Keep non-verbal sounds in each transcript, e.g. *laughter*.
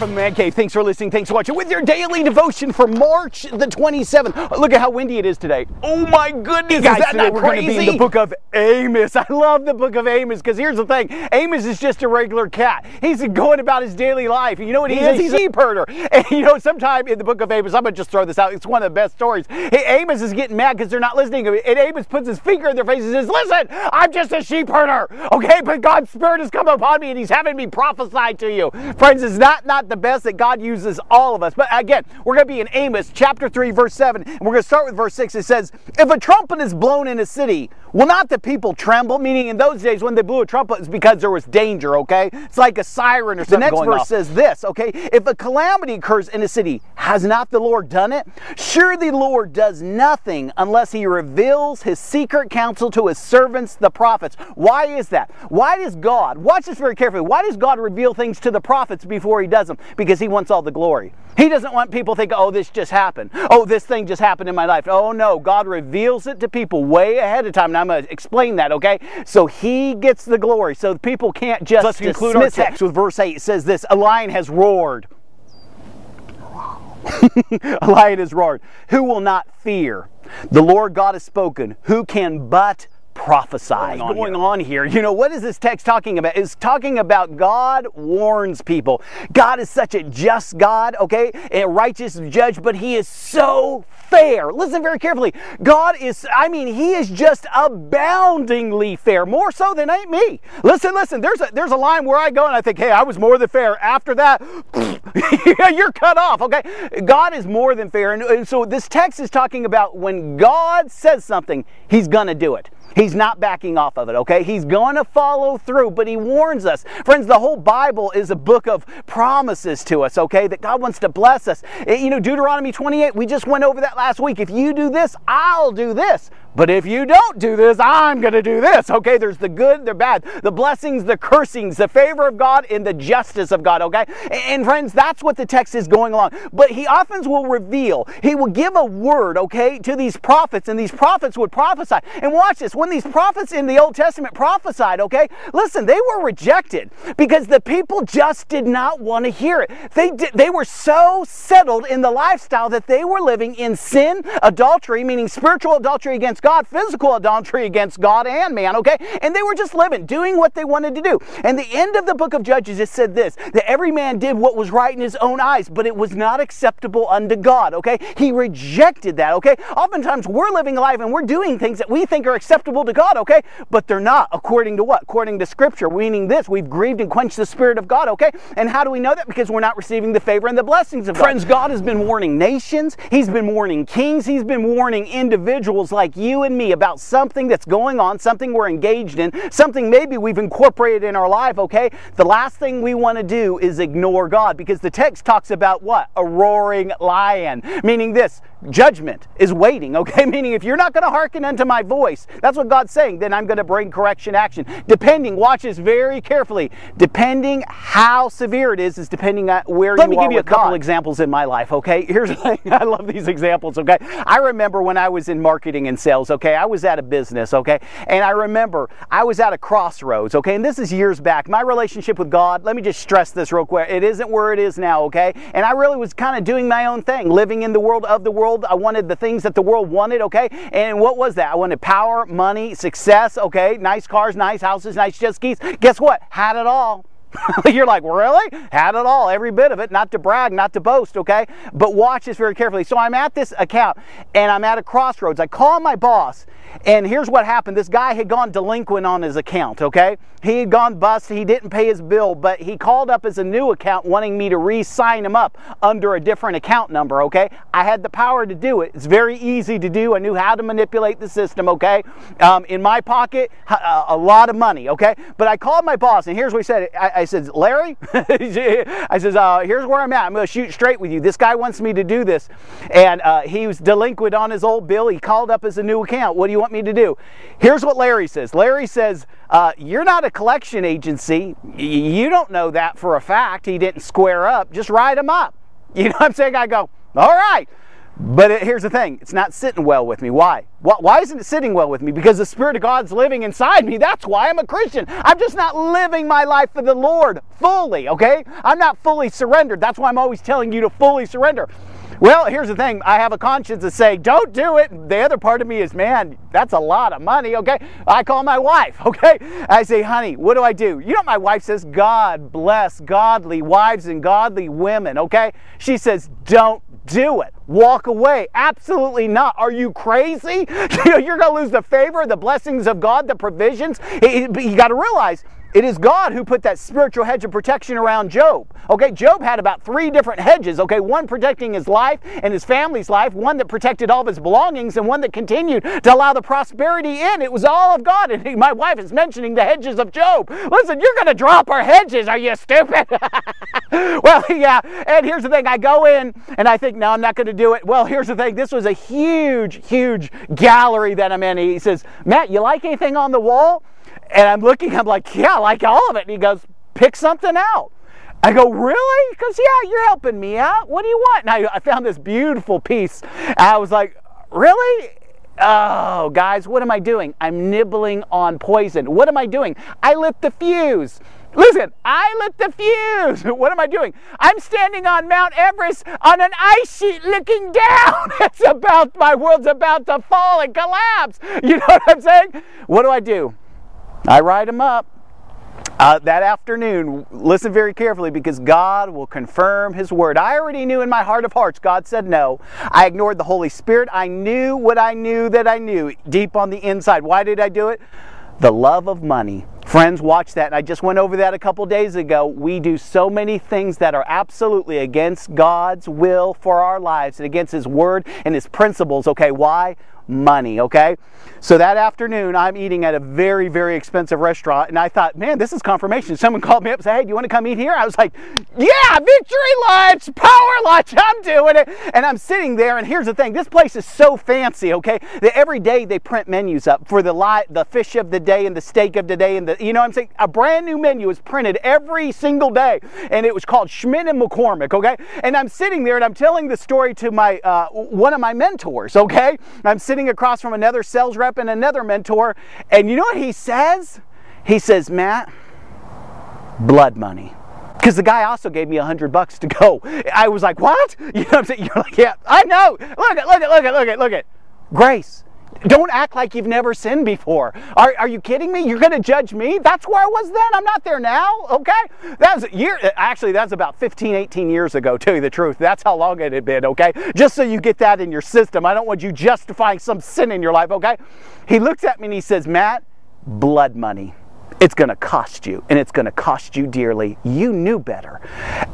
From the Man Cave. Thanks for listening. Thanks for watching with your daily devotion for March the 27th. Look at how windy it is today. Oh my goodness, Guys, is that today not we're gonna crazy? be in the book of Amos. I love the book of Amos because here's the thing Amos is just a regular cat. He's going about his daily life. And you know what he He's is? a He's a sheep herder. *laughs* And you know, sometime in the book of Amos, I'm going to just throw this out. It's one of the best stories. Hey, Amos is getting mad because they're not listening. And Amos puts his finger in their face and says, Listen, I'm just a sheep herder. Okay, but God's Spirit has come upon me and He's having me prophesy to you. Friends, it's not, not the best that God uses all of us. But again, we're going to be in Amos chapter 3, verse 7. And we're going to start with verse 6. It says, If a trumpet is blown in a city, will not the people tremble? Meaning, in those days, when they blew a trumpet, it's because there was danger, okay? It's like a siren or something. The next verse off. says this, okay? If a calamity occurs in a city, has not the Lord done it? Sure, the Lord does nothing unless he reveals his secret counsel to his servants, the prophets. Why is that? Why does God, watch this very carefully, why does God reveal things to the prophets before he does them? Because he wants all the glory. He doesn't want people to think, oh, this just happened. Oh, this thing just happened in my life. Oh, no. God reveals it to people way ahead of time. And I'm going to explain that, okay? So he gets the glory. So people can't just Let's conclude our dismiss it. text with verse 8. It says this A lion has roared. *laughs* a lion has roared. Who will not fear? The Lord God has spoken. Who can but prophesy? Going on going here? on here? You know, what is this text talking about? It's talking about God warns people. God is such a just God, okay? And a righteous judge, but he is so fair. Listen very carefully. God is, I mean, he is just aboundingly fair, more so than ain't me. Listen, listen, there's a there's a line where I go and I think, hey, I was more than fair. After that, *laughs* you're cut off, okay? God is more than fair. And, and so this text is talking about when God says something, he's gonna do it. He's not backing off of it, okay? He's going to follow through, but he warns us. Friends, the whole Bible is a book of promises to us, okay? That God wants to bless us. Eh, You know, Deuteronomy 28, we just went over that last week. If you do this, I'll do this. But if you don't do this, I'm going to do this, okay? There's the good, the bad, the blessings, the cursings, the favor of God, and the justice of God, okay? And, friends, that's what the text is going along. But he often will reveal, he will give a word, okay, to these prophets, and these prophets would prophesy. And watch this, when these prophets in the Old Testament prophesied, okay, listen, they were rejected because the people just did not want to hear it. They did, they were so settled in the lifestyle that they were living in sin, adultery, meaning spiritual adultery against God, physical adultery against God and man, okay? And they were just living, doing what they wanted to do. And the end of the book of Judges, it said this that every man did what was right in his own eyes, but it was not acceptable unto God, okay? He rejected that, okay? Oftentimes we're living life and we're doing things that we think are acceptable to God, okay? But they're not, according to what? According to Scripture, meaning this we've grieved and quenched the Spirit of God, okay? And how do we know that? Because we're not receiving the favor and the blessings of God. Friends, God has been warning nations, He's been warning kings, He's been warning individuals like you and me about something that's going on, something we're engaged in, something maybe we've incorporated in our life, okay? The last thing we want to do is ignore God because the text talks about what? A roaring lion, meaning this judgment is waiting, okay? *laughs* Meaning if you're not going to hearken unto my voice, that's what God's saying, then I'm going to bring correction action. Depending, watch this very carefully, depending how severe it is, is depending on where Let you are. Let me give you a couple God. examples in my life, okay? *laughs* Here's the thing. I love these examples, okay? I remember when I was in marketing and sales, okay? I was at a business, okay? And I remember I was at a crossroads, okay? And this is years back. My relationship with God, let me just stress this real quick. It isn't where it is now, okay? And I really was kind of doing my own thing, living in the world of the world. I wanted the things that the world wanted, okay? And what was that? I wanted power, money, success, okay? Nice cars, nice houses, nice jet skis. Guess what? Had it all. *laughs* You're like, really? Had it all, every bit of it, not to brag, not to boast, okay? But watch this very carefully. So I'm at this account and I'm at a crossroads. I call my boss, and here's what happened. This guy had gone delinquent on his account, okay? He had gone bust, he didn't pay his bill, but he called up as a new account wanting me to re sign him up under a different account number, okay? I had the power to do it. It's very easy to do. I knew how to manipulate the system, okay? Um, in my pocket, a, a lot of money, okay? But I called my boss, and here's what he said. I, I said, Larry, *laughs* I says, uh, here's where I'm at. I'm going to shoot straight with you. This guy wants me to do this. And uh, he was delinquent on his old bill. He called up as a new account. What do you want me to do? Here's what Larry says. Larry says, uh, you're not a collection agency. You don't know that for a fact. He didn't square up. Just write him up. *laughs* You know what I'm saying? I go, all right. But it, here's the thing it's not sitting well with me. Why? Why isn't it sitting well with me? Because the Spirit of God's living inside me. That's why I'm a Christian. I'm just not living my life for the Lord fully, okay? I'm not fully surrendered. That's why I'm always telling you to fully surrender. Well, here's the thing. I have a conscience to say, don't do it. The other part of me is, man, that's a lot of money, okay? I call my wife, *laughs* okay? I say, honey, what do I do? You know, my wife says, God bless godly wives and godly women, okay? She says, don't do it. Walk away. Absolutely not. Are you crazy? *laughs* You're going to lose the favor, the blessings of God, the provisions. You got to realize it is God who put that spiritual hedge of protection around Job. Okay, Job had about three different hedges. Okay, one protecting his life and his family's life, one that protected all of his belongings, and one that continued to allow the prosperity in. It was all of God. And *laughs* my wife is mentioning the hedges of Job. Listen, you're going to drop our hedges. Are you stupid? *laughs* well, yeah. And here's the thing I go in and I think, no, I'm not going to do it. Well, here's the thing this was a huge, huge gallery that I'm in. He says, Matt, you like anything on the wall? And I'm looking, I'm like, yeah, I like all of it. And he goes, pick something out. I go, really? Goes, yeah, you're helping me out. What do you want? And I, I found this beautiful piece. I was like, really? Oh, guys, what am I doing? I'm nibbling on poison. What am I doing? I lit the fuse. Listen, I lit the fuse. *laughs* What am I doing? I'm standing on Mount Everest on an ice sheet looking *laughs* down. It's about, my world's about to fall and collapse. You know what I'm saying? What do I do? I write them up. Uh, that afternoon, listen very carefully because God will confirm His word. I already knew in my heart of hearts, God said no. I ignored the Holy Spirit. I knew what I knew that I knew deep on the inside. Why did I do it? The love of money. Friends, watch that. I just went over that a couple days ago. We do so many things that are absolutely against God's will for our lives and against His word and His principles. Okay, why? Money, okay? So that afternoon, I'm eating at a very, very expensive restaurant, and I thought, man, this is confirmation. Someone called me up and said, hey, do you want to come eat here? I was like, yeah, victory lunch, power lunch, I'm doing it. And I'm sitting there, and here's the thing this place is so fancy, okay, that every day they print menus up for the, li- the fish of the day and the steak of the day, and the, you know what I'm saying? A brand new menu is printed every single day, and it was called Schmidt and McCormick, okay? And I'm sitting there, and I'm telling the story to my uh, one of my mentors, okay? I'm sitting sitting across from another sales rep and another mentor. And you know what he says? He says, Matt, blood money. Because the guy also gave me a hundred bucks to go. I was like, what? *laughs* You know what I'm saying? You're like, yeah, I know. Look at, look at, look at, look at, look at. Grace. Don't act like you've never sinned before. Are, are you kidding me? You're going to judge me? That's where I was then. I'm not there now. Okay? That's year. Actually, that's about 15, 18 years ago. Tell you the truth, that's how long it had been. Okay? Just so you get that in your system. I don't want you justifying some sin in your life. Okay? He looks at me and he says, Matt, blood money it's going to cost you and it's going to cost you dearly. You knew better.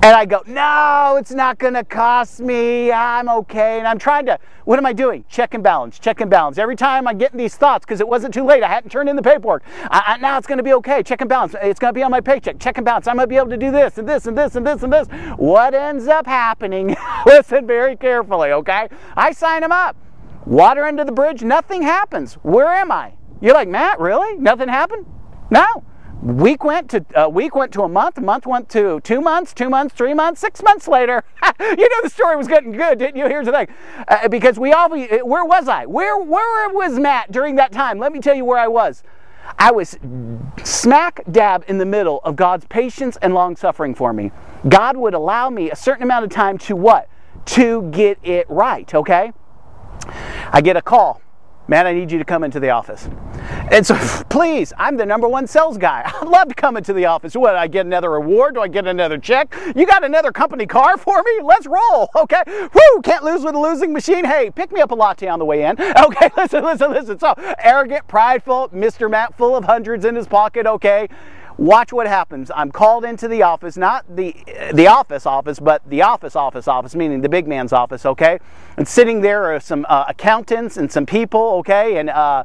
And I go, no, it's not going to cost me. I'm okay. And I'm trying to, what am I doing? Check and balance, check and balance. Every time I'm getting these thoughts because it wasn't too late. I hadn't turned in the paperwork. I, I, now it's going to be okay. Check and balance. It's going to be on my paycheck. Check and balance. I'm going to be able to do this and this and this and this and this. What ends up happening? *laughs* Listen very carefully, okay? I sign them up. Water under the bridge, nothing happens. Where am I? You're like, Matt, really? Nothing happened? No. Week went to a uh, week went to a month. A month went to two months. Two months. Three months. Six months later, *laughs* you know the story was getting good, didn't you? Here's the thing, uh, because we all. Uh, where was I? Where where was Matt during that time? Let me tell you where I was. I was smack dab in the middle of God's patience and long suffering for me. God would allow me a certain amount of time to what? To get it right. Okay. I get a call man, I need you to come into the office. And so, *laughs* please, I'm the number one sales guy. *laughs* I'd love to come into the office. What, I get another reward? Do I get another check? You got another company car for me? Let's roll, *laughs* okay? Woo, can't lose with a losing machine. Hey, pick me up a latte on the way in. Okay, listen, listen, listen. So, arrogant, prideful, Mr. Matt full of hundreds in his pocket, okay? watch what happens. I'm called into the office, not the the office office, but the office office office, meaning the big man's office. Okay, and sitting there are some uh, accountants and some people. Okay, and uh,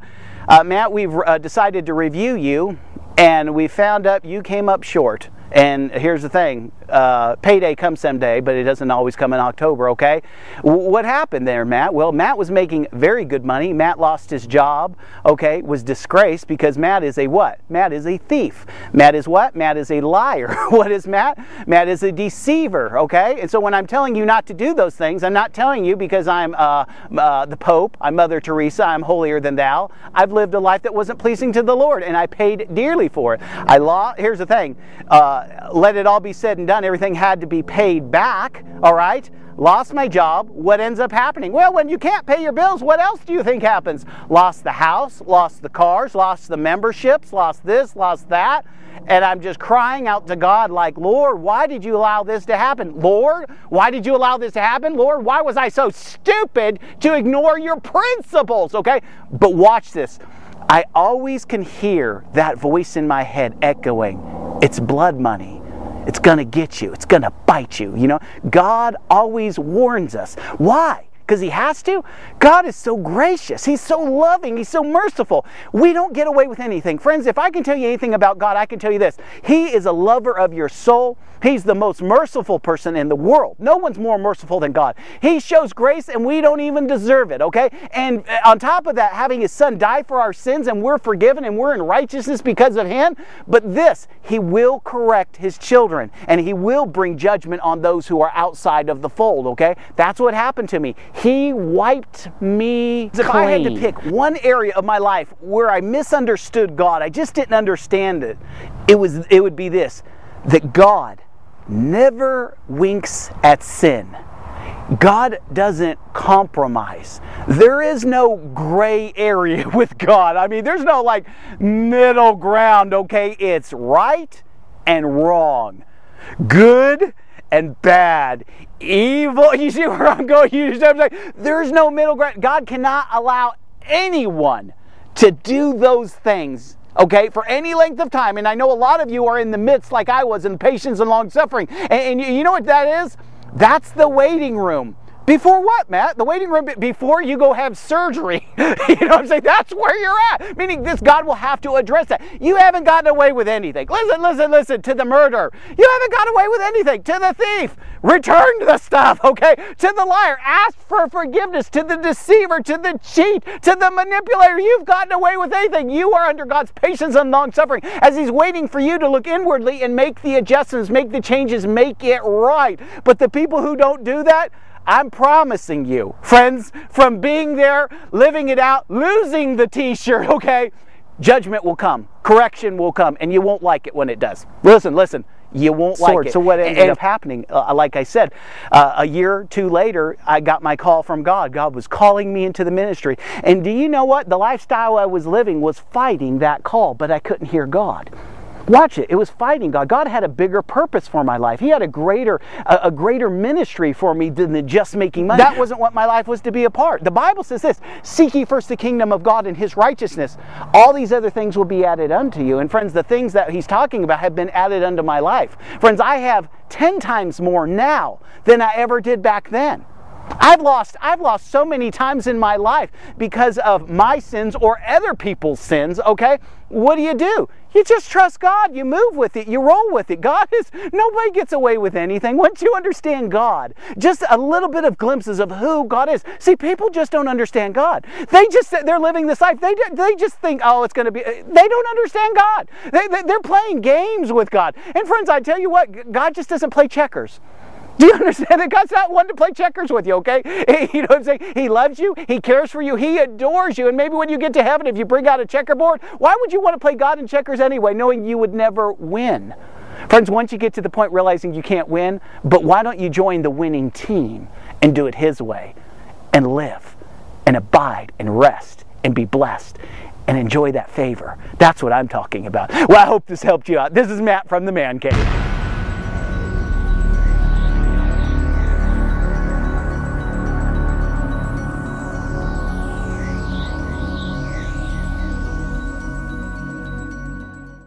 Matt, we've uh, decided to review you, and we found out you came up short. And here's the thing uh, payday comes someday, but it doesn't always come in October, okay? W- what happened there, Matt? Well, Matt was making very good money. Matt lost his job, okay, was disgraced because Matt is a what? Matt is a thief. Matt is what? Matt is a liar. *laughs* what is Matt? Matt is a deceiver, okay? And so when I'm telling you not to do those things, I'm not telling you because I'm uh, uh, the Pope, I'm Mother Teresa, I'm holier than thou. I've lived a life that wasn't pleasing to the Lord, and I paid dearly for it. I. Here's the thing. Uh, let it all be said and done. Everything had to be paid back, all right? Lost my job. What ends up happening? Well, when you can't pay your bills, what else do you think happens? Lost the house, lost the cars, lost the memberships, lost this, lost that. And I'm just crying out to God, like, Lord, why did you allow this to happen? Lord, why did you allow this to happen? Lord, why was I so stupid to ignore your principles? Okay? But watch this. I always can hear that voice in my head echoing it's blood money. It's going to get you. It's going to bite you. You know, God always warns us. Why? Because he has to? God is so gracious. He's so loving. He's so merciful. We don't get away with anything. Friends, if I can tell you anything about God, I can tell you this. He is a lover of your soul. He's the most merciful person in the world. No one's more merciful than God. He shows grace and we don't even deserve it, okay? And uh, on top of that, having his son die for our sins and we're forgiven and we're in righteousness because of him. But this, he will correct his children and he will bring judgment on those who are outside of the fold, okay? That's what happened to me. He wiped me If clean. I had to pick one area of my life where I misunderstood God, I just didn't understand it, it, was, it would be this that God never winks at sin. God doesn't compromise. There is no gray area *laughs* with God. I mean, there's no like middle ground, okay? It's right and wrong, good and bad, evil. *laughs* You see where I'm going? You see I'm saying? There's no middle ground. God cannot allow anyone to do those things okay, for any length of time. And I know a lot of you are in the midst, like I was, in patience and long suffering. And, and you know what that is? That's the waiting room. Before what, Matt? The waiting room before you go have surgery. *laughs* you know what I'm saying? That's where you're at. Meaning this God will have to address that. You haven't gotten away with anything. Listen, listen, listen to the murder. You haven't got away with anything. To the thief, return the stuff, *laughs* okay? To the liar, ask for forgiveness. To the deceiver, to the cheat, to the manipulator, you've gotten away with anything. You are under God's patience and long suffering as He's waiting for you to look inwardly and make the adjustments, make the changes, make it right. But the people who don't do that, I'm promising you, friends, from being there, living it out, losing the t shirt, *laughs* okay? Judgment will come, correction will come, and you won't like it when it does. Listen, listen, you won't Sword. like it. So what ended and, up happening? Uh, like I said, uh, a year or two later, I got my call from God. God was calling me into the ministry. And do you know what? The lifestyle I was living was fighting that call, but I couldn't hear God. Watch it. It was fighting God. God had a bigger purpose for my life. He had a greater, a, a, greater ministry for me than just making money. That wasn't what my life was to be a part. The Bible says this: "Seek ye first the kingdom of God and His righteousness. All these other things will be added unto you." And friends, the things that He's talking about have been added unto my life. Friends, I have ten times more now than I ever did back then. I've lost I've lost so many times in my life because of my sins or other people's sins, okay? What do you do? You just trust God. You move with it. You roll with it. God is *laughs* nobody gets away with anything. Once you understand God, just a little bit of glimpses of who God is. See, people just don't understand God. They just they're living this life. They they just think, "Oh, it's going to be uh, They don't understand God. They, they they're playing games with God. And friends, I tell you what, God just doesn't play checkers. Do you *laughs* understand that God's not one to play checkers with you, okay? *laughs* You know what I'm saying? He loves you, He cares for you, He adores you. And maybe when you get to heaven, if you bring out a checkerboard, why would you want to play God in checkers anyway, knowing you would never win? Friends, once you get to the point realizing you can't win, but why don't you join the winning team and do it His way and live and abide and rest and be blessed and enjoy that favor? That's what I'm talking about. Well, I hope this helped you out. This is Matt from the Man Cave.